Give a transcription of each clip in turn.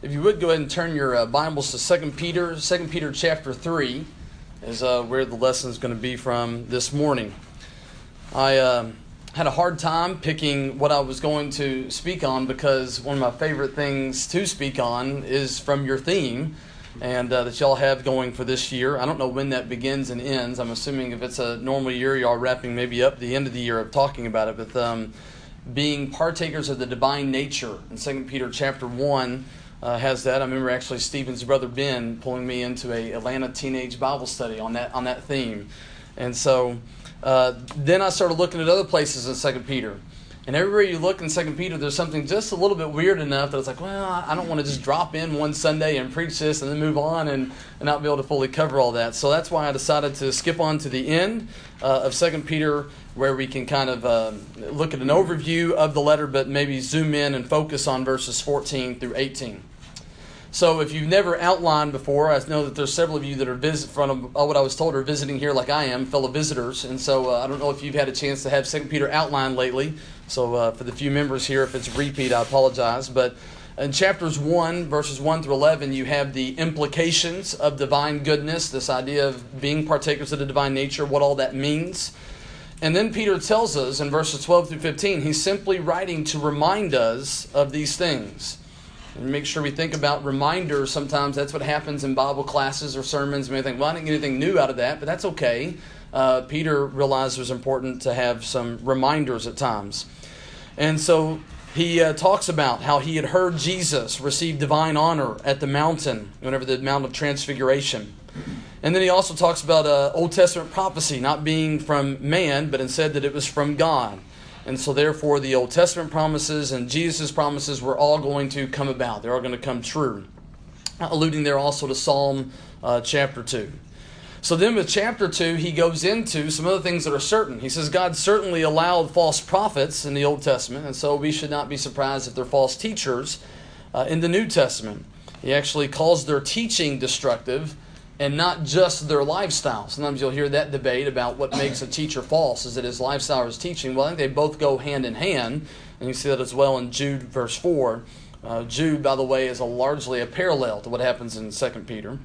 If you would go ahead and turn your uh, Bibles to Second Peter, Second Peter chapter 3 is uh, where the lesson is going to be from this morning. I uh, had a hard time picking what I was going to speak on because one of my favorite things to speak on is from your theme and uh, that y'all have going for this year. I don't know when that begins and ends. I'm assuming if it's a normal year, y'all wrapping maybe up the end of the year of talking about it. But um, being partakers of the divine nature in Second Peter chapter 1 uh, has that. I remember actually Stephen's brother Ben pulling me into a Atlanta teenage Bible study on that on that theme, and so uh, then I started looking at other places in Second Peter. And everywhere you look in Second Peter, there's something just a little bit weird enough that it's like, well, I don't want to just drop in one Sunday and preach this and then move on and, and not be able to fully cover all that. So that's why I decided to skip on to the end uh, of Second Peter, where we can kind of uh, look at an overview of the letter, but maybe zoom in and focus on verses 14 through 18. So if you've never outlined before, I know that there's several of you that are visit from what I was told are visiting here like I am, fellow visitors. And so uh, I don't know if you've had a chance to have Second Peter outlined lately. So uh, for the few members here, if it's repeat, I apologize. But in chapters 1, verses 1 through 11, you have the implications of divine goodness, this idea of being partakers of the divine nature, what all that means. And then Peter tells us in verses 12 through 15, he's simply writing to remind us of these things and make sure we think about reminders. Sometimes that's what happens in Bible classes or sermons. You may think, well, I didn't get anything new out of that, but that's okay. Uh, Peter realized it was important to have some reminders at times. And so he uh, talks about how he had heard Jesus receive divine honor at the mountain, whenever the Mount of Transfiguration. And then he also talks about uh, Old Testament prophecy not being from man, but instead that it was from God. And so, therefore, the Old Testament promises and Jesus' promises were all going to come about. They're all going to come true. Alluding there also to Psalm uh, chapter 2. So then, with chapter 2, he goes into some other things that are certain. He says God certainly allowed false prophets in the Old Testament, and so we should not be surprised if they're false teachers uh, in the New Testament. He actually calls their teaching destructive and not just their lifestyle. Sometimes you'll hear that debate about what makes a teacher false. Is it his lifestyle or his teaching? Well, I think they both go hand in hand, and you see that as well in Jude verse 4. Uh, Jude, by the way, is a largely a parallel to what happens in 2 Peter.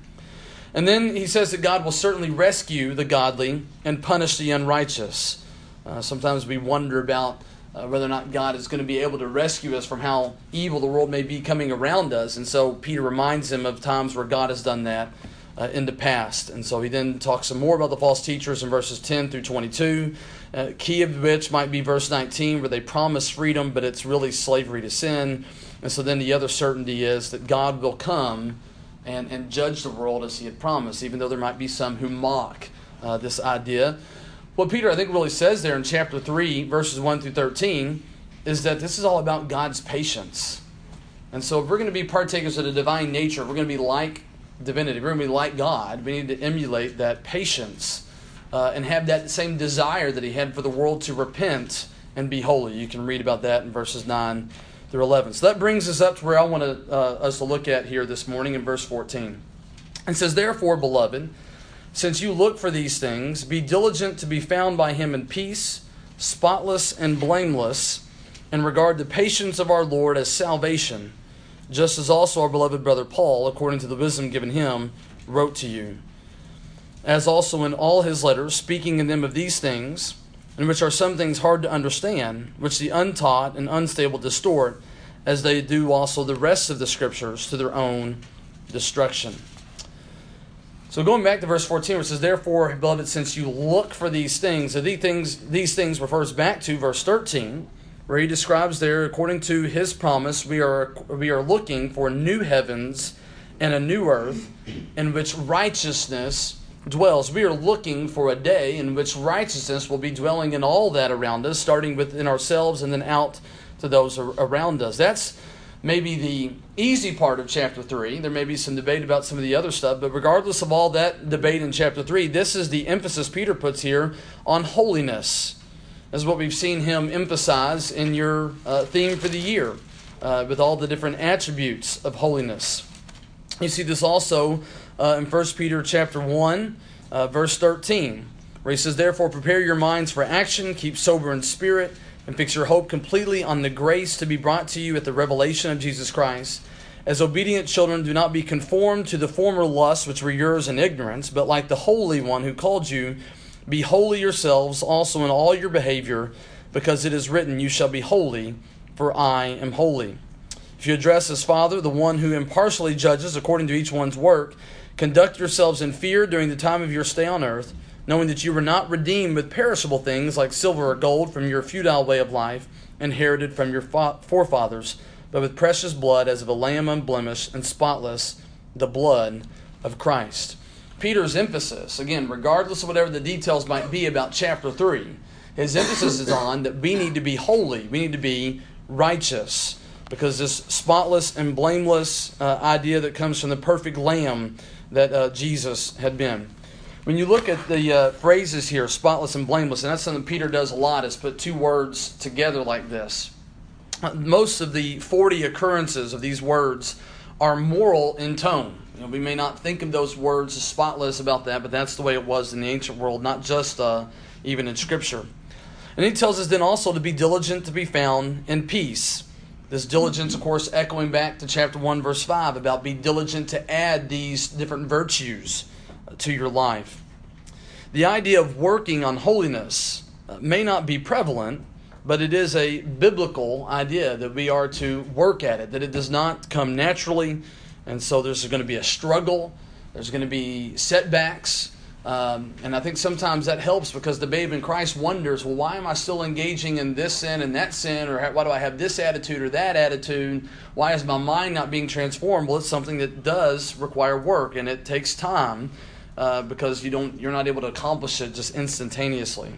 And then he says that God will certainly rescue the godly and punish the unrighteous. Uh, sometimes we wonder about uh, whether or not God is going to be able to rescue us from how evil the world may be coming around us. And so Peter reminds him of times where God has done that uh, in the past. And so he then talks some more about the false teachers in verses 10 through 22, uh, key of which might be verse 19, where they promise freedom, but it's really slavery to sin. And so then the other certainty is that God will come and, and judge the world as he had promised, even though there might be some who mock uh, this idea. What Peter, I think, really says there in chapter 3, verses 1 through 13, is that this is all about God's patience. And so, if we're going to be partakers of the divine nature, we're going to be like divinity, we're going to be like God, we need to emulate that patience uh, and have that same desire that he had for the world to repent and be holy. You can read about that in verses 9 through 11. So that brings us up to where I want to, uh, us to look at here this morning in verse 14. It says, Therefore, beloved, since you look for these things, be diligent to be found by him in peace, spotless and blameless, and regard the patience of our Lord as salvation just as also our beloved brother Paul, according to the wisdom given him, wrote to you. As also in all his letters, speaking in them of these things, in which are some things hard to understand, which the untaught and unstable distort, as they do also the rest of the scriptures to their own destruction. So going back to verse 14, which says, Therefore, beloved, since you look for these things, so these things, these things refers back to verse 13 where he describes there, according to his promise, we are, we are looking for new heavens and a new earth in which righteousness dwells. We are looking for a day in which righteousness will be dwelling in all that around us, starting within ourselves and then out to those around us. That's maybe the easy part of chapter 3. There may be some debate about some of the other stuff, but regardless of all that debate in chapter 3, this is the emphasis Peter puts here on holiness is what we've seen him emphasize in your uh, theme for the year uh, with all the different attributes of holiness. You see this also uh, in 1 Peter chapter 1, uh, verse 13, where he says, Therefore prepare your minds for action, keep sober in spirit, and fix your hope completely on the grace to be brought to you at the revelation of Jesus Christ. As obedient children, do not be conformed to the former lusts which were yours in ignorance, but like the Holy One who called you, be holy yourselves also in all your behavior, because it is written, You shall be holy, for I am holy. If you address as Father, the one who impartially judges according to each one's work, conduct yourselves in fear during the time of your stay on earth, knowing that you were not redeemed with perishable things like silver or gold from your futile way of life, inherited from your forefathers but with precious blood as of a lamb unblemished and spotless, the blood of Christ. Peter's emphasis, again, regardless of whatever the details might be about chapter 3, his emphasis is on that we need to be holy, we need to be righteous, because this spotless and blameless uh, idea that comes from the perfect lamb that uh, Jesus had been. When you look at the uh, phrases here, spotless and blameless, and that's something Peter does a lot, is put two words together like this most of the 40 occurrences of these words are moral in tone. You know, we may not think of those words as spotless about that, but that's the way it was in the ancient world, not just uh, even in Scripture. And he tells us then also to be diligent to be found in peace. This diligence, of course, echoing back to chapter 1, verse 5, about be diligent to add these different virtues to your life. The idea of working on holiness uh, may not be prevalent, but it is a biblical idea that we are to work at it, that it does not come naturally. And so there's going to be a struggle, there's going to be setbacks. Um, and I think sometimes that helps because the babe in Christ wonders, well, why am I still engaging in this sin and that sin? Or why do I have this attitude or that attitude? Why is my mind not being transformed? Well, it's something that does require work and it takes time uh, because you don't, you're not able to accomplish it just instantaneously.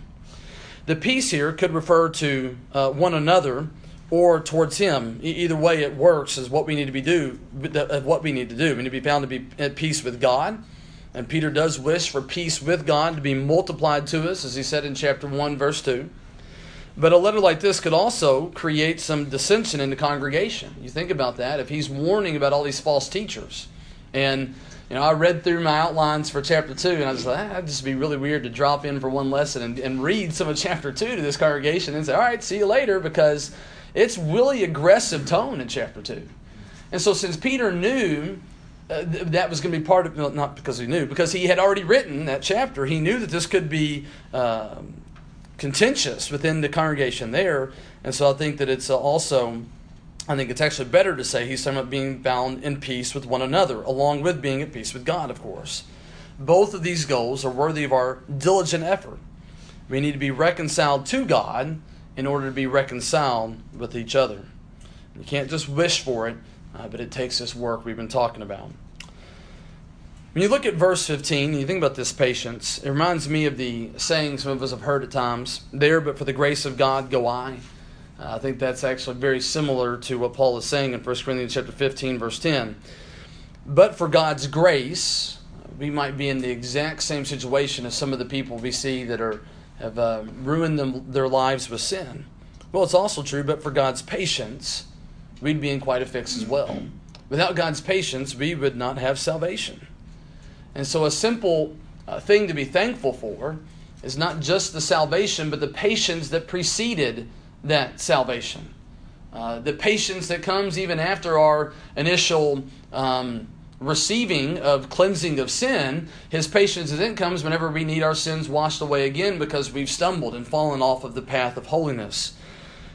The peace here could refer to uh, one another or towards Him. Either way, it works is what we need to be do. What we need to do, we need to be found to be at peace with God. And Peter does wish for peace with God to be multiplied to us, as he said in chapter 1, verse 2. But a letter like this could also create some dissension in the congregation. You think about that. If he's warning about all these false teachers, and you know, I read through my outlines for chapter two, and I was like, ah, that'd just be really weird to drop in for one lesson and, and read some of chapter two to this congregation and say, all right, see you later, because it's really aggressive tone in chapter two. And so, since Peter knew uh, th- that was going to be part of, well, not because he knew, because he had already written that chapter, he knew that this could be uh, contentious within the congregation there. And so, I think that it's uh, also I think it's actually better to say he's talking about being bound in peace with one another, along with being at peace with God, of course. Both of these goals are worthy of our diligent effort. We need to be reconciled to God in order to be reconciled with each other. You can't just wish for it, uh, but it takes this work we've been talking about. When you look at verse 15, you think about this patience, it reminds me of the saying some of us have heard at times there, but for the grace of God go I. Uh, I think that's actually very similar to what Paul is saying in 1 Corinthians chapter 15 verse 10. But for God's grace, we might be in the exact same situation as some of the people we see that are have uh, ruined them, their lives with sin. Well, it's also true, but for God's patience, we'd be in quite a fix as well. Without God's patience, we would not have salvation. And so, a simple uh, thing to be thankful for is not just the salvation, but the patience that preceded that salvation. Uh, the patience that comes even after our initial um, receiving of cleansing of sin, his patience then comes whenever we need our sins washed away again because we've stumbled and fallen off of the path of holiness.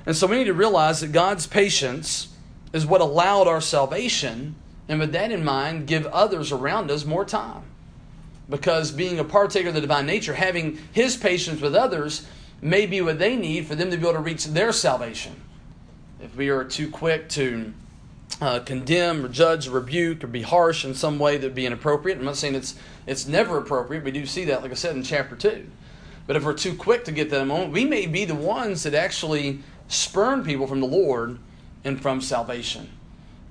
And so we need to realize that God's patience is what allowed our salvation, and with that in mind, give others around us more time. Because being a partaker of the divine nature, having his patience with others, may be what they need for them to be able to reach their salvation. If we are too quick to uh, condemn or judge or rebuke or be harsh in some way that would be inappropriate, I'm not saying it's it's never appropriate. We do see that, like I said in chapter two. But if we're too quick to get that moment, we may be the ones that actually spurn people from the Lord and from salvation.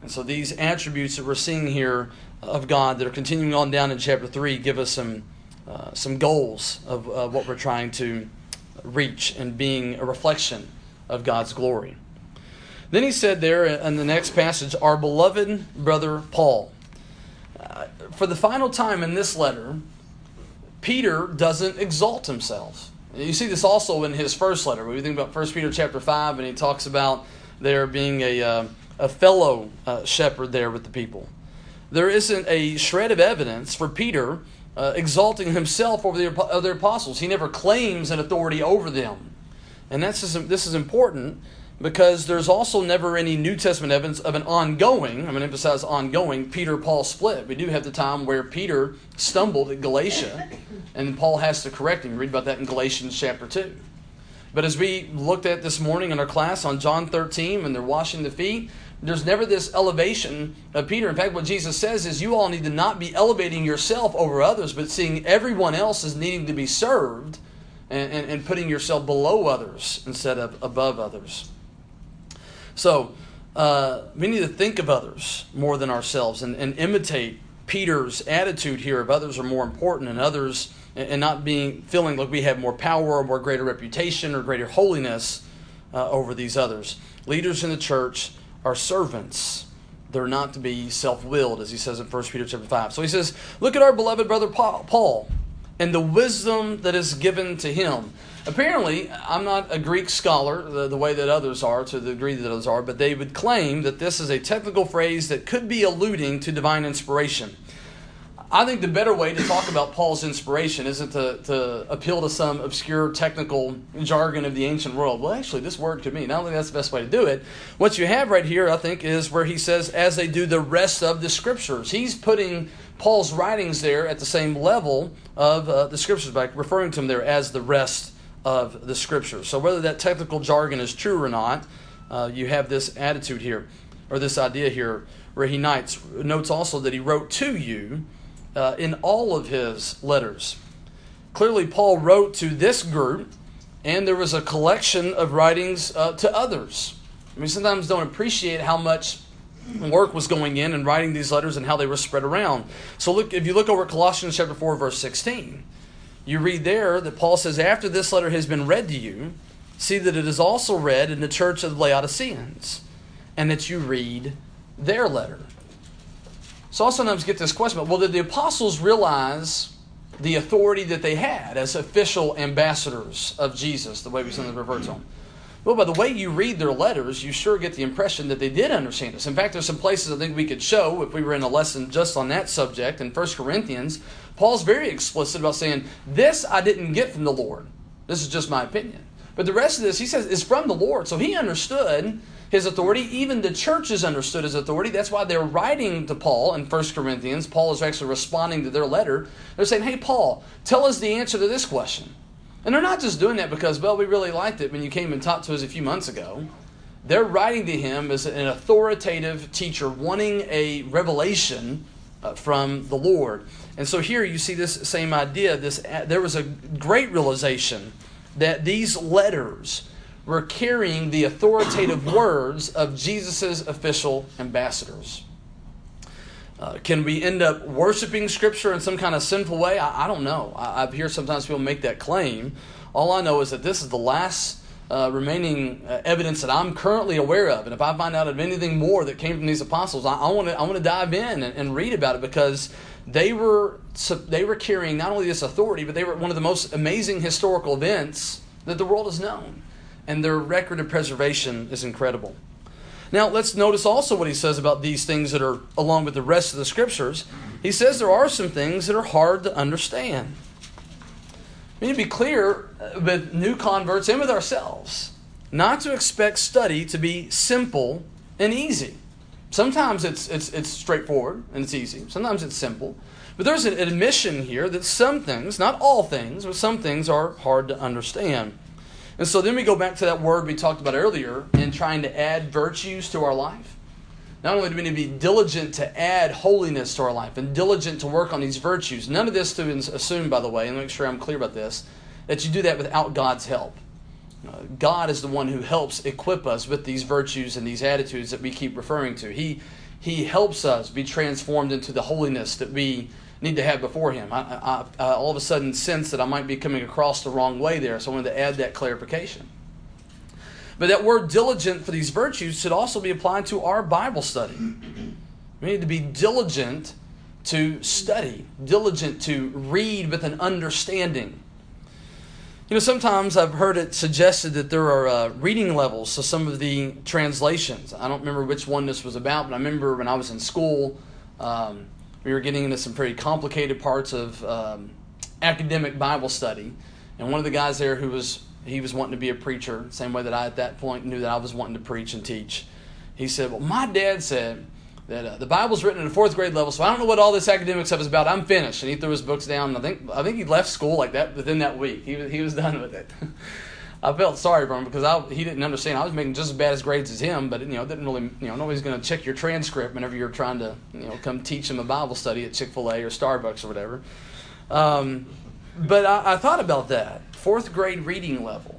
And so these attributes that we're seeing here of God that are continuing on down in chapter three give us some uh, some goals of uh, what we're trying to reach and being a reflection of God's glory. Then he said there in the next passage, Our beloved brother Paul. Uh, for the final time in this letter, Peter doesn't exalt himself. You see this also in his first letter. When we think about 1 Peter chapter 5, and he talks about there being a, uh, a fellow uh, shepherd there with the people. There isn't a shred of evidence for Peter uh, exalting himself over the other apostles. He never claims an authority over them. And that's just, this is important because there's also never any New Testament evidence of an ongoing, I'm going to emphasize ongoing, Peter Paul split. We do have the time where Peter stumbled at Galatia, and Paul has to correct him. Read about that in Galatians chapter 2. But as we looked at this morning in our class on John 13, when they're washing the feet, there's never this elevation of Peter. In fact, what Jesus says is you all need to not be elevating yourself over others, but seeing everyone else as needing to be served and, and, and putting yourself below others instead of above others. So uh, we need to think of others more than ourselves and, and imitate Peter's attitude here of others are more important than others and not being feeling like we have more power or more greater reputation or greater holiness uh, over these others. Leaders in the church are servants. They're not to be self-willed, as he says in 1 Peter chapter 5. So he says, look at our beloved brother Paul and the wisdom that is given to him. Apparently, I'm not a Greek scholar the, the, way that others are, to the degree that others are, but they would claim that this is a technical phrase that could be alluding to divine inspiration. I think the better way to talk about Paul's inspiration isn't to, to appeal to some obscure technical jargon of the ancient world. Well, actually, this word could mean. I don't think that's the best way to do it. What you have right here, I think, is where he says, as they do the rest of the scriptures. He's putting Paul's writings there at the same level of uh, the scriptures by referring to them there as the rest of the scriptures. So, whether that technical jargon is true or not, uh, you have this attitude here, or this idea here, where he notes, notes also that he wrote to you uh, in all of his letters. Clearly, Paul wrote to this group, and there was a collection of writings uh, to others. I mean, sometimes don't appreciate how much work was going in and writing these letters and how they were spread around. So, look if you look over Colossians chapter four, verse sixteen, you read there that Paul says, "After this letter has been read to you, see that it is also read in the church of the Laodiceans, and that you read their letter." So I'll sometimes get this question, well, did the apostles realize the authority that they had as official ambassadors of Jesus, the way we sometimes refer to them? Well, by the way you read their letters, you sure get the impression that they did understand this. In fact, there's some places I think we could show if we were in a lesson just on that subject. In 1 Corinthians, Paul's very explicit about saying, This I didn't get from the Lord. This is just my opinion. But the rest of this, he says, is from the Lord. So he understood his authority. Even the churches understood his authority. That's why they're writing to Paul in 1 Corinthians. Paul is actually responding to their letter. They're saying, Hey, Paul, tell us the answer to this question. And they're not just doing that because, well, we really liked it when you came and talked to us a few months ago. They're writing to him as an authoritative teacher, wanting a revelation uh, from the Lord. And so here you see this same idea. This uh, there was a great realization that these letters were carrying the authoritative words of Jesus' official ambassadors. Uh, can we end up worshiping Scripture in some kind of sinful way? I, I don't know. I, I, hear sometimes people make that claim. All I know is that this is the last uh, remaining uh, evidence that I'm currently aware of. And if I find out of anything more that came from these apostles, I, want to I want to dive in and, and read about it because they were they were carrying not only this authority, but they were one of the most amazing historical events that the world has known and their record of preservation is incredible. Now, let's notice also what he says about these things that are along with the rest of the scriptures. He says there are some things that are hard to understand. We need to be clear uh, with new converts and with ourselves not to expect study to be simple and easy. Sometimes it's, it's, it's straightforward and it's easy, sometimes it's simple. But there's an admission here that some things, not all things, but some things are hard to understand. And so then we go back to that word we talked about earlier in trying to add virtues to our life. Not only do we need to be diligent to add holiness to our life and diligent to work on these virtues, none of this to assume, by the way, and make sure I'm clear about this, that you do that without God's help. Uh, God is the one who helps equip us with these virtues and these attitudes that we keep referring to. He, he helps us be transformed into the holiness that we need to have before Him. I, I, I, all of a sudden sense that I might be coming across the wrong way there, so I wanted to add that clarification. But that word diligent for these virtues should also be applied to our Bible study. We need to be diligent to study, diligent to read with an understanding. You know, sometimes I've heard it suggested that there are uh, reading levels to some of the translations. I don't remember which one this was about, but I remember when I was in school, um, we were getting into some pretty complicated parts of um, academic Bible study. And one of the guys there who was he was wanting to be a preacher, same way that I at that point knew that I was wanting to preach and teach. He said, "Well, my dad said that uh, the Bible's written at a fourth grade level, so I don't know what all this academic stuff is about. I'm finished." And he threw his books down. I think I think he left school like that within that week. He was he was done with it. I felt sorry for him because I, he didn't understand. I was making just as bad as grades as him, but you know, didn't really, you know, nobody's going to check your transcript whenever you're trying to, you know, come teach him a Bible study at Chick Fil A or Starbucks or whatever. Um, but I, I thought about that fourth grade reading level.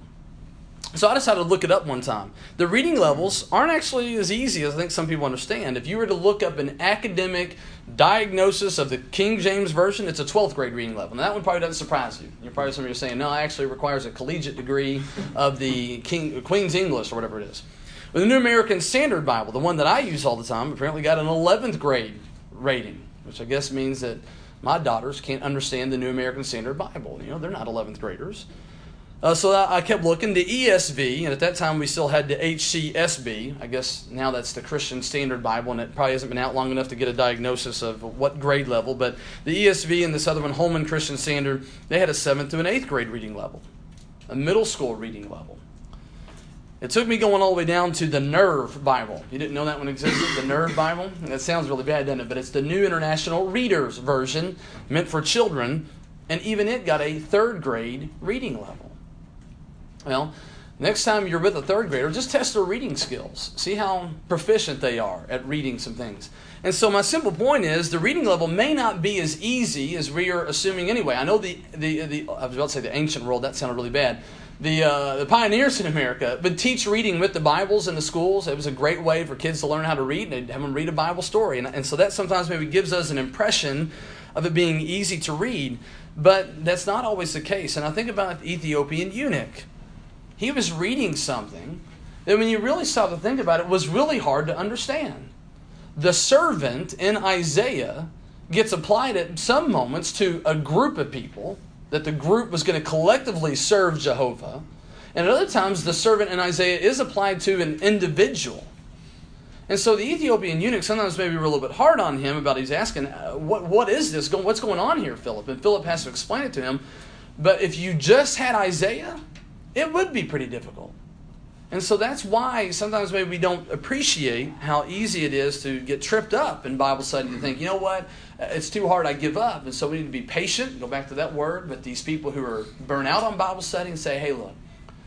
So I decided to look it up one time. The reading levels aren't actually as easy as I think some people understand. If you were to look up an academic diagnosis of the King James Version, it's a 12th grade reading level. Now that one probably doesn't surprise you. You're probably some of you saying, no, it actually requires a collegiate degree of the King, Queen's English or whatever it is. But the New American Standard Bible, the one that I use all the time, apparently got an 11th grade rating, which I guess means that my daughters can't understand the New American Standard Bible. You know, they're not 11th graders. Uh, so I kept looking. The ESV, and at that time we still had the HCSB. I guess now that's the Christian Standard Bible, and it probably hasn't been out long enough to get a diagnosis of what grade level. But the ESV and this other one, Holman Christian Standard, they had a seventh to an eighth grade reading level, a middle school reading level. It took me going all the way down to the NIRV Bible. You didn't know that one existed, the NIRV Bible? That sounds really bad, doesn't it? But it's the New International Reader's Version, meant for children, and even it got a third grade reading level. Well, next time you're with a third grader, just test their reading skills. See how proficient they are at reading some things. And so my simple point is the reading level may not be as easy as we are assuming anyway. I know the, the, the I was about to say the ancient world, that sounded really bad. The, uh, the pioneers in America would teach reading with the Bibles in the schools. It was a great way for kids to learn how to read. They'd have them read a Bible story. And, and so that sometimes maybe gives us an impression of it being easy to read. But that's not always the case. And I think about the Ethiopian eunuch he was reading something that, when you really stop to think about it, was really hard to understand. The servant in Isaiah gets applied at some moments to a group of people, that the group was going to collectively serve Jehovah. And at other times, the servant in Isaiah is applied to an individual. And so the Ethiopian eunuch sometimes maybe we're a little bit hard on him about he's asking, uh, what, what is this? What's going on here, Philip? And Philip has to explain it to him. But if you just had Isaiah, it would be pretty difficult. And so that's why sometimes maybe we don't appreciate how easy it is to get tripped up in Bible study to think, you know what, uh, it's too hard, I give up. And so we need to be patient, go back to that word, but these people who are burnt out on Bible study and say, hey, look,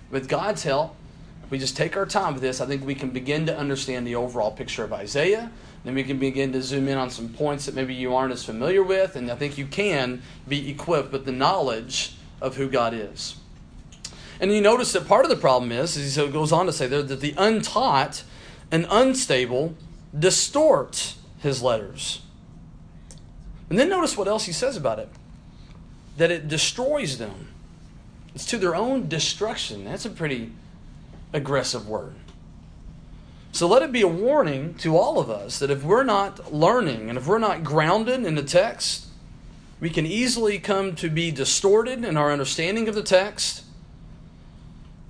with God's help, if we just take our time with this, I think we can begin to understand the overall picture of Isaiah. Then we can begin to zoom in on some points that maybe you aren't as familiar with, and I think you can be equipped with the knowledge of who God is. And you notice that part of the problem is, he goes on to say there, that the untaught and unstable distort his letters. And then notice what else he says about it that it destroys them. It's to their own destruction. That's a pretty aggressive word. So let it be a warning to all of us that if we're not learning and if we're not grounded in the text, we can easily come to be distorted in our understanding of the text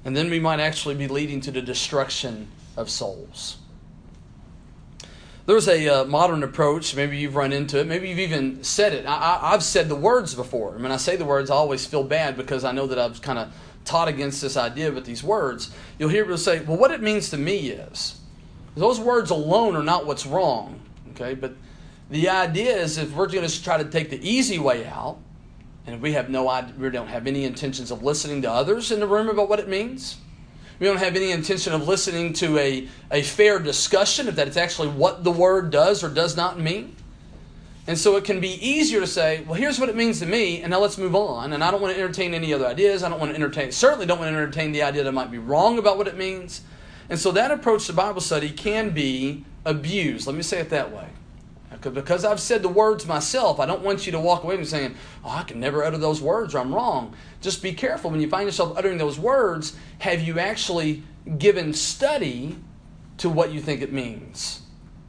and then we might actually be leading to the destruction of souls. There's a uh, modern approach, maybe you've run into it, maybe you've even said it. I, have said the words before. And when I say the words, I always feel bad because I know that I've kind of taught against this idea with these words. You'll hear people say, well, what it means to me is, those words alone are not what's wrong, okay? But the idea is if we're going to try to take the easy way out, and we have no idea, we don't have any intentions of listening to others in the room about what it means. We don't have any intention of listening to a, a fair discussion of that it's actually what the word does or does not mean. And so it can be easier to say, well, here's what it means to me, and now let's move on. And I don't want to entertain any other ideas. I don't want to entertain, certainly don't want to entertain the idea that I might be wrong about what it means. And so that approach to Bible study can be abused. Let me say it that way because I've said the words myself, I don't want you to walk away from saying, Oh, I can never utter those words or I'm wrong. Just be careful when you find yourself uttering those words. Have you actually given study to what you think it means?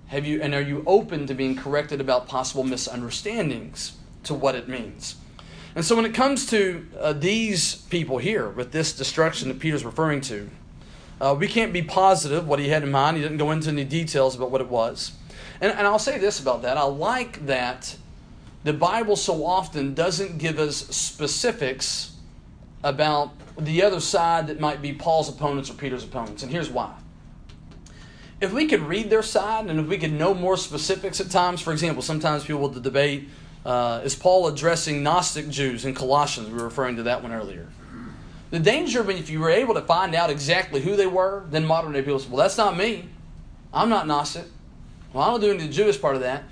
Have you, and are you open to being corrected about possible misunderstandings to what it means? And so when it comes to uh, these people here, with this destruction that Peter's referring to, uh, we can't be positive what he had in mind. He didn't go into any details about what it was. And, and I'll say this about that. I like that the Bible so often doesn't give us specifics about the other side that might be Paul's opponents or Peter's opponents. And here's why. If we could read their side and if we could know more specifics at times, for example, sometimes people will debate uh, is Paul addressing Gnostic Jews in Colossians? We were referring to that one earlier. The danger of if you were able to find out exactly who they were, then modern day people say, well, that's not me. I'm not Gnostic. Well, I don't do any the Jewish part of that.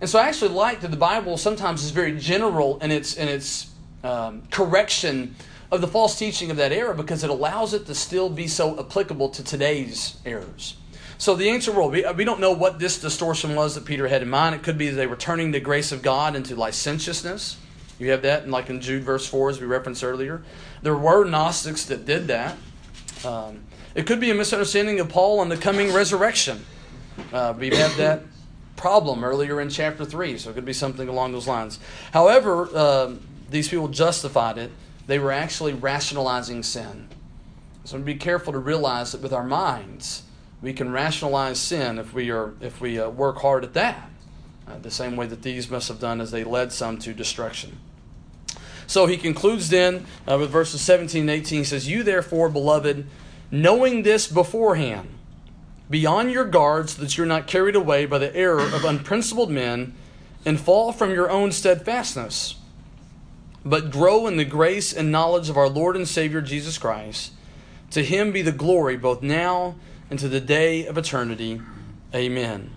And so I actually like that the Bible sometimes is very general in its, in its um, correction of the false teaching of that era because it allows it to still be so applicable to today's errors. So the ancient world, we, we don't know what this distortion was that Peter had in mind. It could be they were turning the grace of God into licentiousness. You have that in, like in Jude verse 4, as we referenced earlier. There were Gnostics that did that. Um, it could be a misunderstanding of Paul on the coming resurrection. Uh, we have that problem earlier in chapter 3, so it could be something along those lines. However, uh, these people justified it they were actually rationalizing sin. So be careful to realize that with our minds, we can rationalize sin if we, are, if we uh, work hard at that. Uh, the same way that these must have done as they led some to destruction. So he concludes then uh, with verses 17 and 18. He says, You therefore, beloved, knowing this beforehand, be on your guard so that you're not carried away by the error of unprincipled men and fall from your own steadfastness but grow in the grace and knowledge of our Lord and Savior Jesus Christ. To him be the glory both now and to the day of eternity. Amen.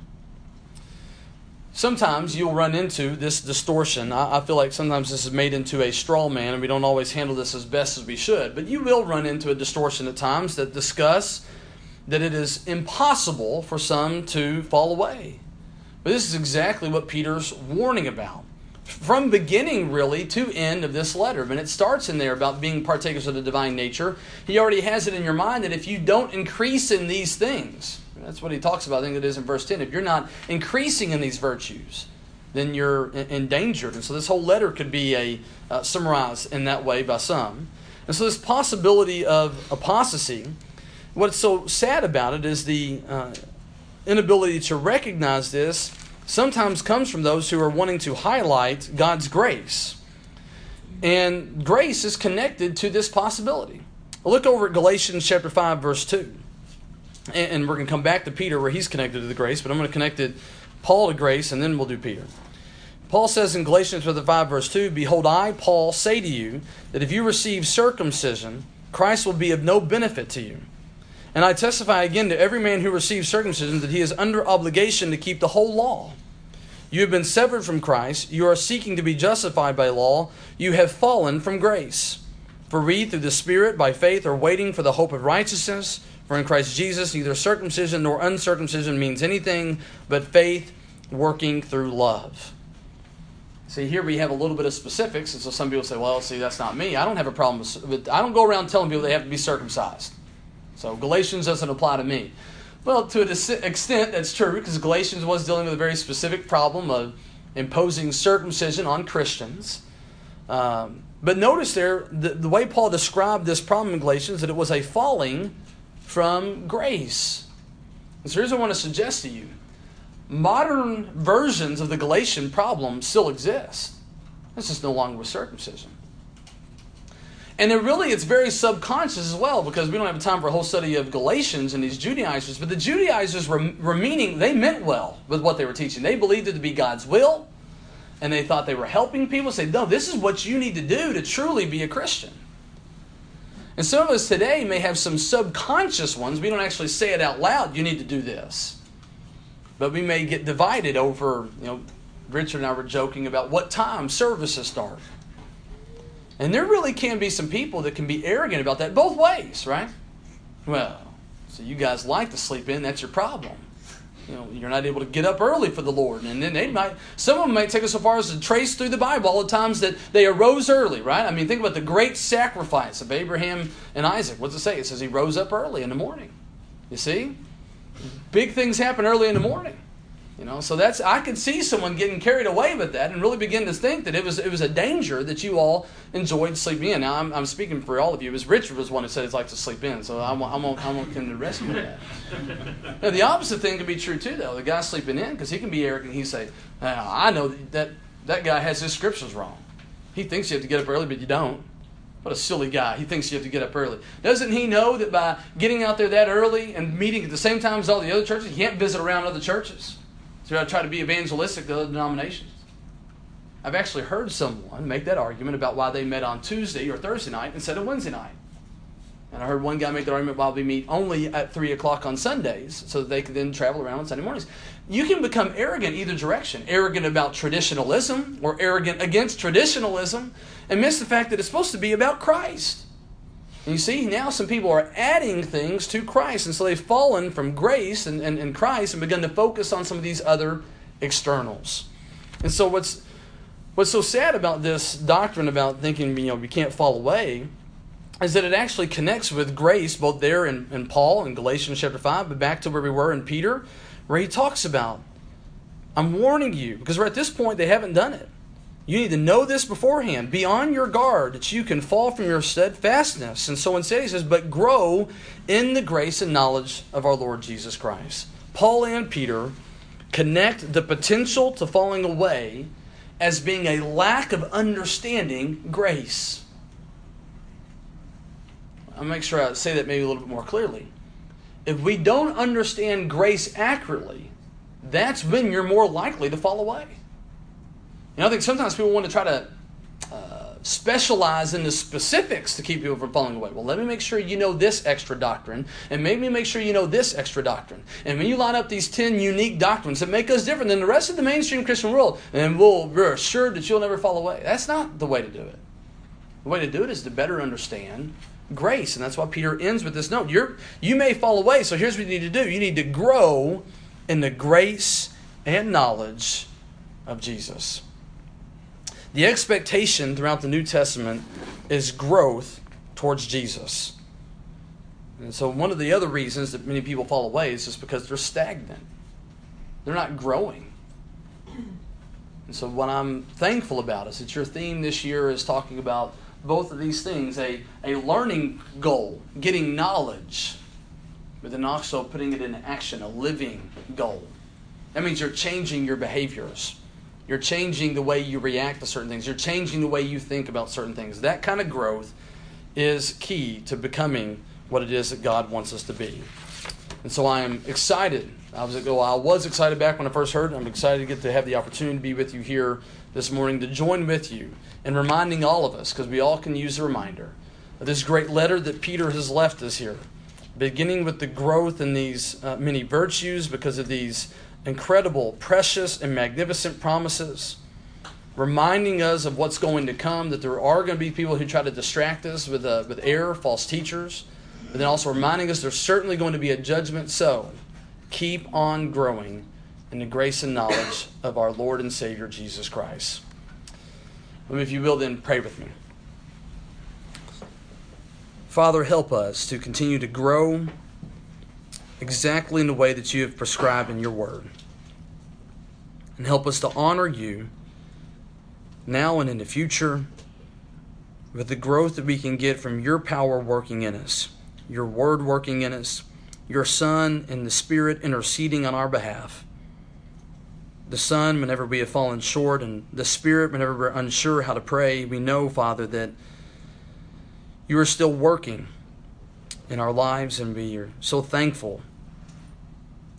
Sometimes you'll run into this distortion. I, feel like sometimes this is made into a straw man, and we don't always handle this as best as we should. But you will run into a distortion at times that discuss that it is impossible for some to fall away. But this is exactly what Peter's warning about from beginning really to end of this letter. When it starts in there about being partakers of the divine nature, he already has it in your mind that if you don't increase in these things, that's what he talks about. I think it is in verse 10. If you're not increasing in these virtues, then you're endangered. And so this whole letter could be a uh, summarized in that way by some. And so this possibility of apostasy, what's so sad about it is the uh, inability to recognize this sometimes comes from those who are wanting to highlight God's grace. And grace is connected to this possibility. Look over at Galatians chapter 5, verse 2. And we're going to come back to Peter where he's connected to the grace, but I'm going to connect it Paul to grace, and then we'll do Peter. Paul says in Galatians chapter 5, verse 2 Behold, I, Paul, say to you that if you receive circumcision, Christ will be of no benefit to you. And I testify again to every man who receives circumcision that he is under obligation to keep the whole law. You have been severed from Christ. You are seeking to be justified by law. You have fallen from grace. For we, through the Spirit, by faith, are waiting for the hope of righteousness. For in Christ Jesus, neither circumcision nor uncircumcision means anything but faith working through love. See, here we have a little bit of specifics, and so some people say, well, see, that's not me. I don't have a problem with, I don't go around telling people they have to be circumcised. So Galatians doesn't apply to me. Well, to an extent, that's true because Galatians was dealing with a very specific problem of imposing circumcision on Christians. Um, but notice there, the, the way Paul described this problem in Galatians, that it was a falling from grace. And so here's what I want to suggest to you modern versions of the Galatian problem still exist. This is no longer with circumcision. And then really it's very subconscious as well because we don't have time for a whole study of Galatians and these Judaizers. But the Judaizers were, were meaning, they meant well with what they were teaching. They believed it to be God's will and they thought they were helping people. Say, no, this is what you need to do to truly be a Christian. And some of us today may have some subconscious ones. We don't actually say it out loud, you need to do this. But we may get divided over, you know, Richard and I were joking about what time services start. And there really can be some people that can be arrogant about that both ways, right? Well, so you guys like to sleep in, that's your problem. You know, you're not able to get up early for the Lord. And then they might, some of them might take it so far as to trace through the Bible all the times that they arose early, right? I mean, think about the great sacrifice of Abraham and Isaac. What's it say? It says he rose up early in the morning. You see? Big things happen early in the morning. You know, so that's I could see someone getting carried away with that and really begin to think that it was it was a danger that you all enjoyed sleeping in. Now I'm, I'm speaking for all of you. It was Richard was one who said he'd like to sleep in, so I won't I won't, I won't come to rescue that. now the opposite thing could be true too, though. The guy sleeping in because he can be arrogant. He say, I know that that guy has his scriptures wrong. He thinks you have to get up early, but you don't. What a silly guy. He thinks you have to get up early. Doesn't he know that by getting out there that early and meeting at the same time as all the other churches, you can't visit around other churches? So I try to be evangelistic to other denominations. I've actually heard someone make that argument about why they met on Tuesday or Thursday night instead of Wednesday night. And I heard one guy make the argument why we meet only at 3 o'clock on Sundays so that they could then travel around on Sunday mornings. You can become arrogant either direction arrogant about traditionalism or arrogant against traditionalism and miss the fact that it's supposed to be about Christ. You see, now some people are adding things to Christ, and so they've fallen from grace and, and, and Christ and begun to focus on some of these other externals. And so what's what's so sad about this doctrine about thinking you know we can't fall away is that it actually connects with grace both there in, in Paul in Galatians chapter 5, but back to where we were in Peter, where he talks about, I'm warning you, because we're at this point they haven't done it. You need to know this beforehand. Be on your guard that you can fall from your steadfastness. And so instead he says, but grow in the grace and knowledge of our Lord Jesus Christ. Paul and Peter connect the potential to falling away as being a lack of understanding grace. I'll make sure I say that maybe a little bit more clearly. If we don't understand grace accurately, that's when you're more likely to fall away. You know, I think sometimes people want to try to uh, specialize in the specifics to keep people from falling away. Well, let me make sure you know this extra doctrine, and maybe make sure you know this extra doctrine. And when you line up these 10 unique doctrines that make us different than the rest of the mainstream Christian world, and we'll, we're assured that you'll never fall away. That's not the way to do it. The way to do it is to better understand grace. And that's why Peter ends with this note. You're, you may fall away, so here's what you need to do you need to grow in the grace and knowledge of Jesus. The expectation throughout the New Testament is growth towards Jesus. And so, one of the other reasons that many people fall away is just because they're stagnant, they're not growing. And so, what I'm thankful about is that your theme this year is talking about both of these things a, a learning goal, getting knowledge, but then also putting it into action, a living goal. That means you're changing your behaviors. You're changing the way you react to certain things. You're changing the way you think about certain things. That kind of growth is key to becoming what it is that God wants us to be. And so I am excited. I was, well, I was excited back when I first heard. I'm excited to get to have the opportunity to be with you here this morning, to join with you in reminding all of us, because we all can use a reminder, of this great letter that Peter has left us here, beginning with the growth in these uh, many virtues because of these incredible, precious, and magnificent promises, reminding us of what's going to come, that there are going to be people who try to distract us with, uh, with error, false teachers, but then also reminding us there's certainly going to be a judgment. So keep on growing in the grace and knowledge of our Lord and Savior Jesus Christ. Let me, if you will, then pray with me. Father, help us to continue to grow exactly in the way that you have prescribed in your word. And help us to honor you now and in the future with the growth that we can get from your power working in us, your word working in us, your Son and the Spirit interceding on our behalf. The Son, whenever we have fallen short, and the Spirit, whenever we're unsure how to pray, we know, Father, that you are still working in our lives, and we are so thankful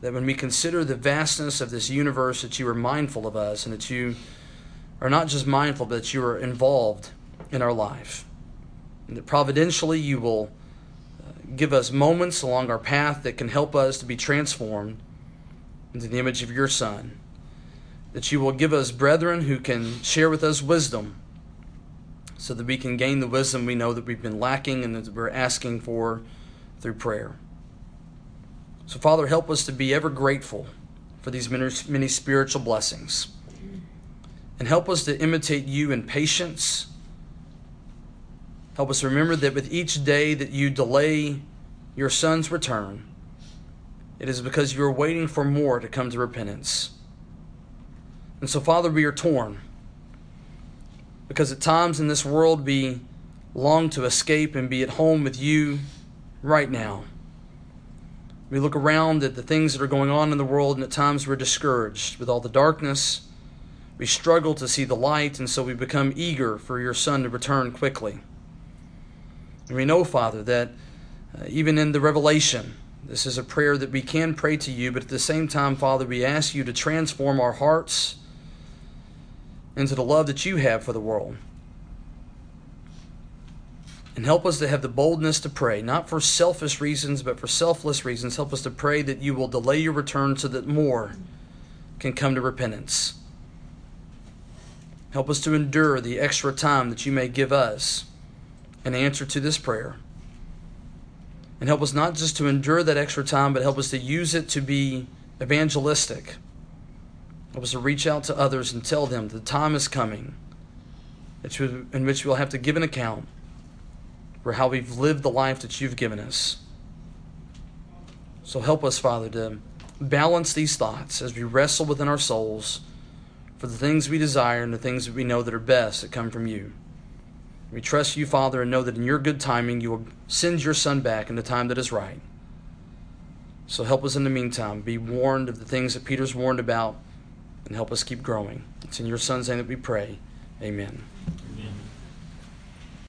that when we consider the vastness of this universe, that you are mindful of us and that you are not just mindful, but that you are involved in our life. And that providentially you will uh, give us moments along our path that can help us to be transformed into the image of your Son. That you will give us brethren who can share with us wisdom so that we can gain the wisdom we know that we've been lacking and that we're asking for through prayer. So, Father, help us to be ever grateful for these many spiritual blessings. And help us to imitate you in patience. Help us remember that with each day that you delay your Son's return, it is because you are waiting for more to come to repentance. And so, Father, we are torn. Because at times in this world we long to escape and be at home with you right now. We look around at the things that are going on in the world, and at times we're discouraged with all the darkness. We struggle to see the light, and so we become eager for your Son to return quickly. And we know, Father, that uh, even in the revelation, this is a prayer that we can pray to you, but at the same time, Father, we ask you to transform our hearts into the love that you have for the world. And help us to have the boldness to pray, not for selfish reasons, but for selfless reasons. Help us to pray that you will delay your return so that more can come to repentance. Help us to endure the extra time that you may give us in answer to this prayer. And help us not just to endure that extra time, but help us to use it to be evangelistic. Help us to reach out to others and tell them the time is coming in which we'll have to give an account for how we've lived the life that you've given us. So help us, Father, to balance these thoughts as we wrestle within our souls for the things we desire and the things that we know that are best that come from you. We trust you, Father, and know that in your good timing you will send your Son back in the time that is right. So help us in the meantime. Be warned of the things that Peter's warned about and help us keep growing. It's in your Son's name that we pray. Amen.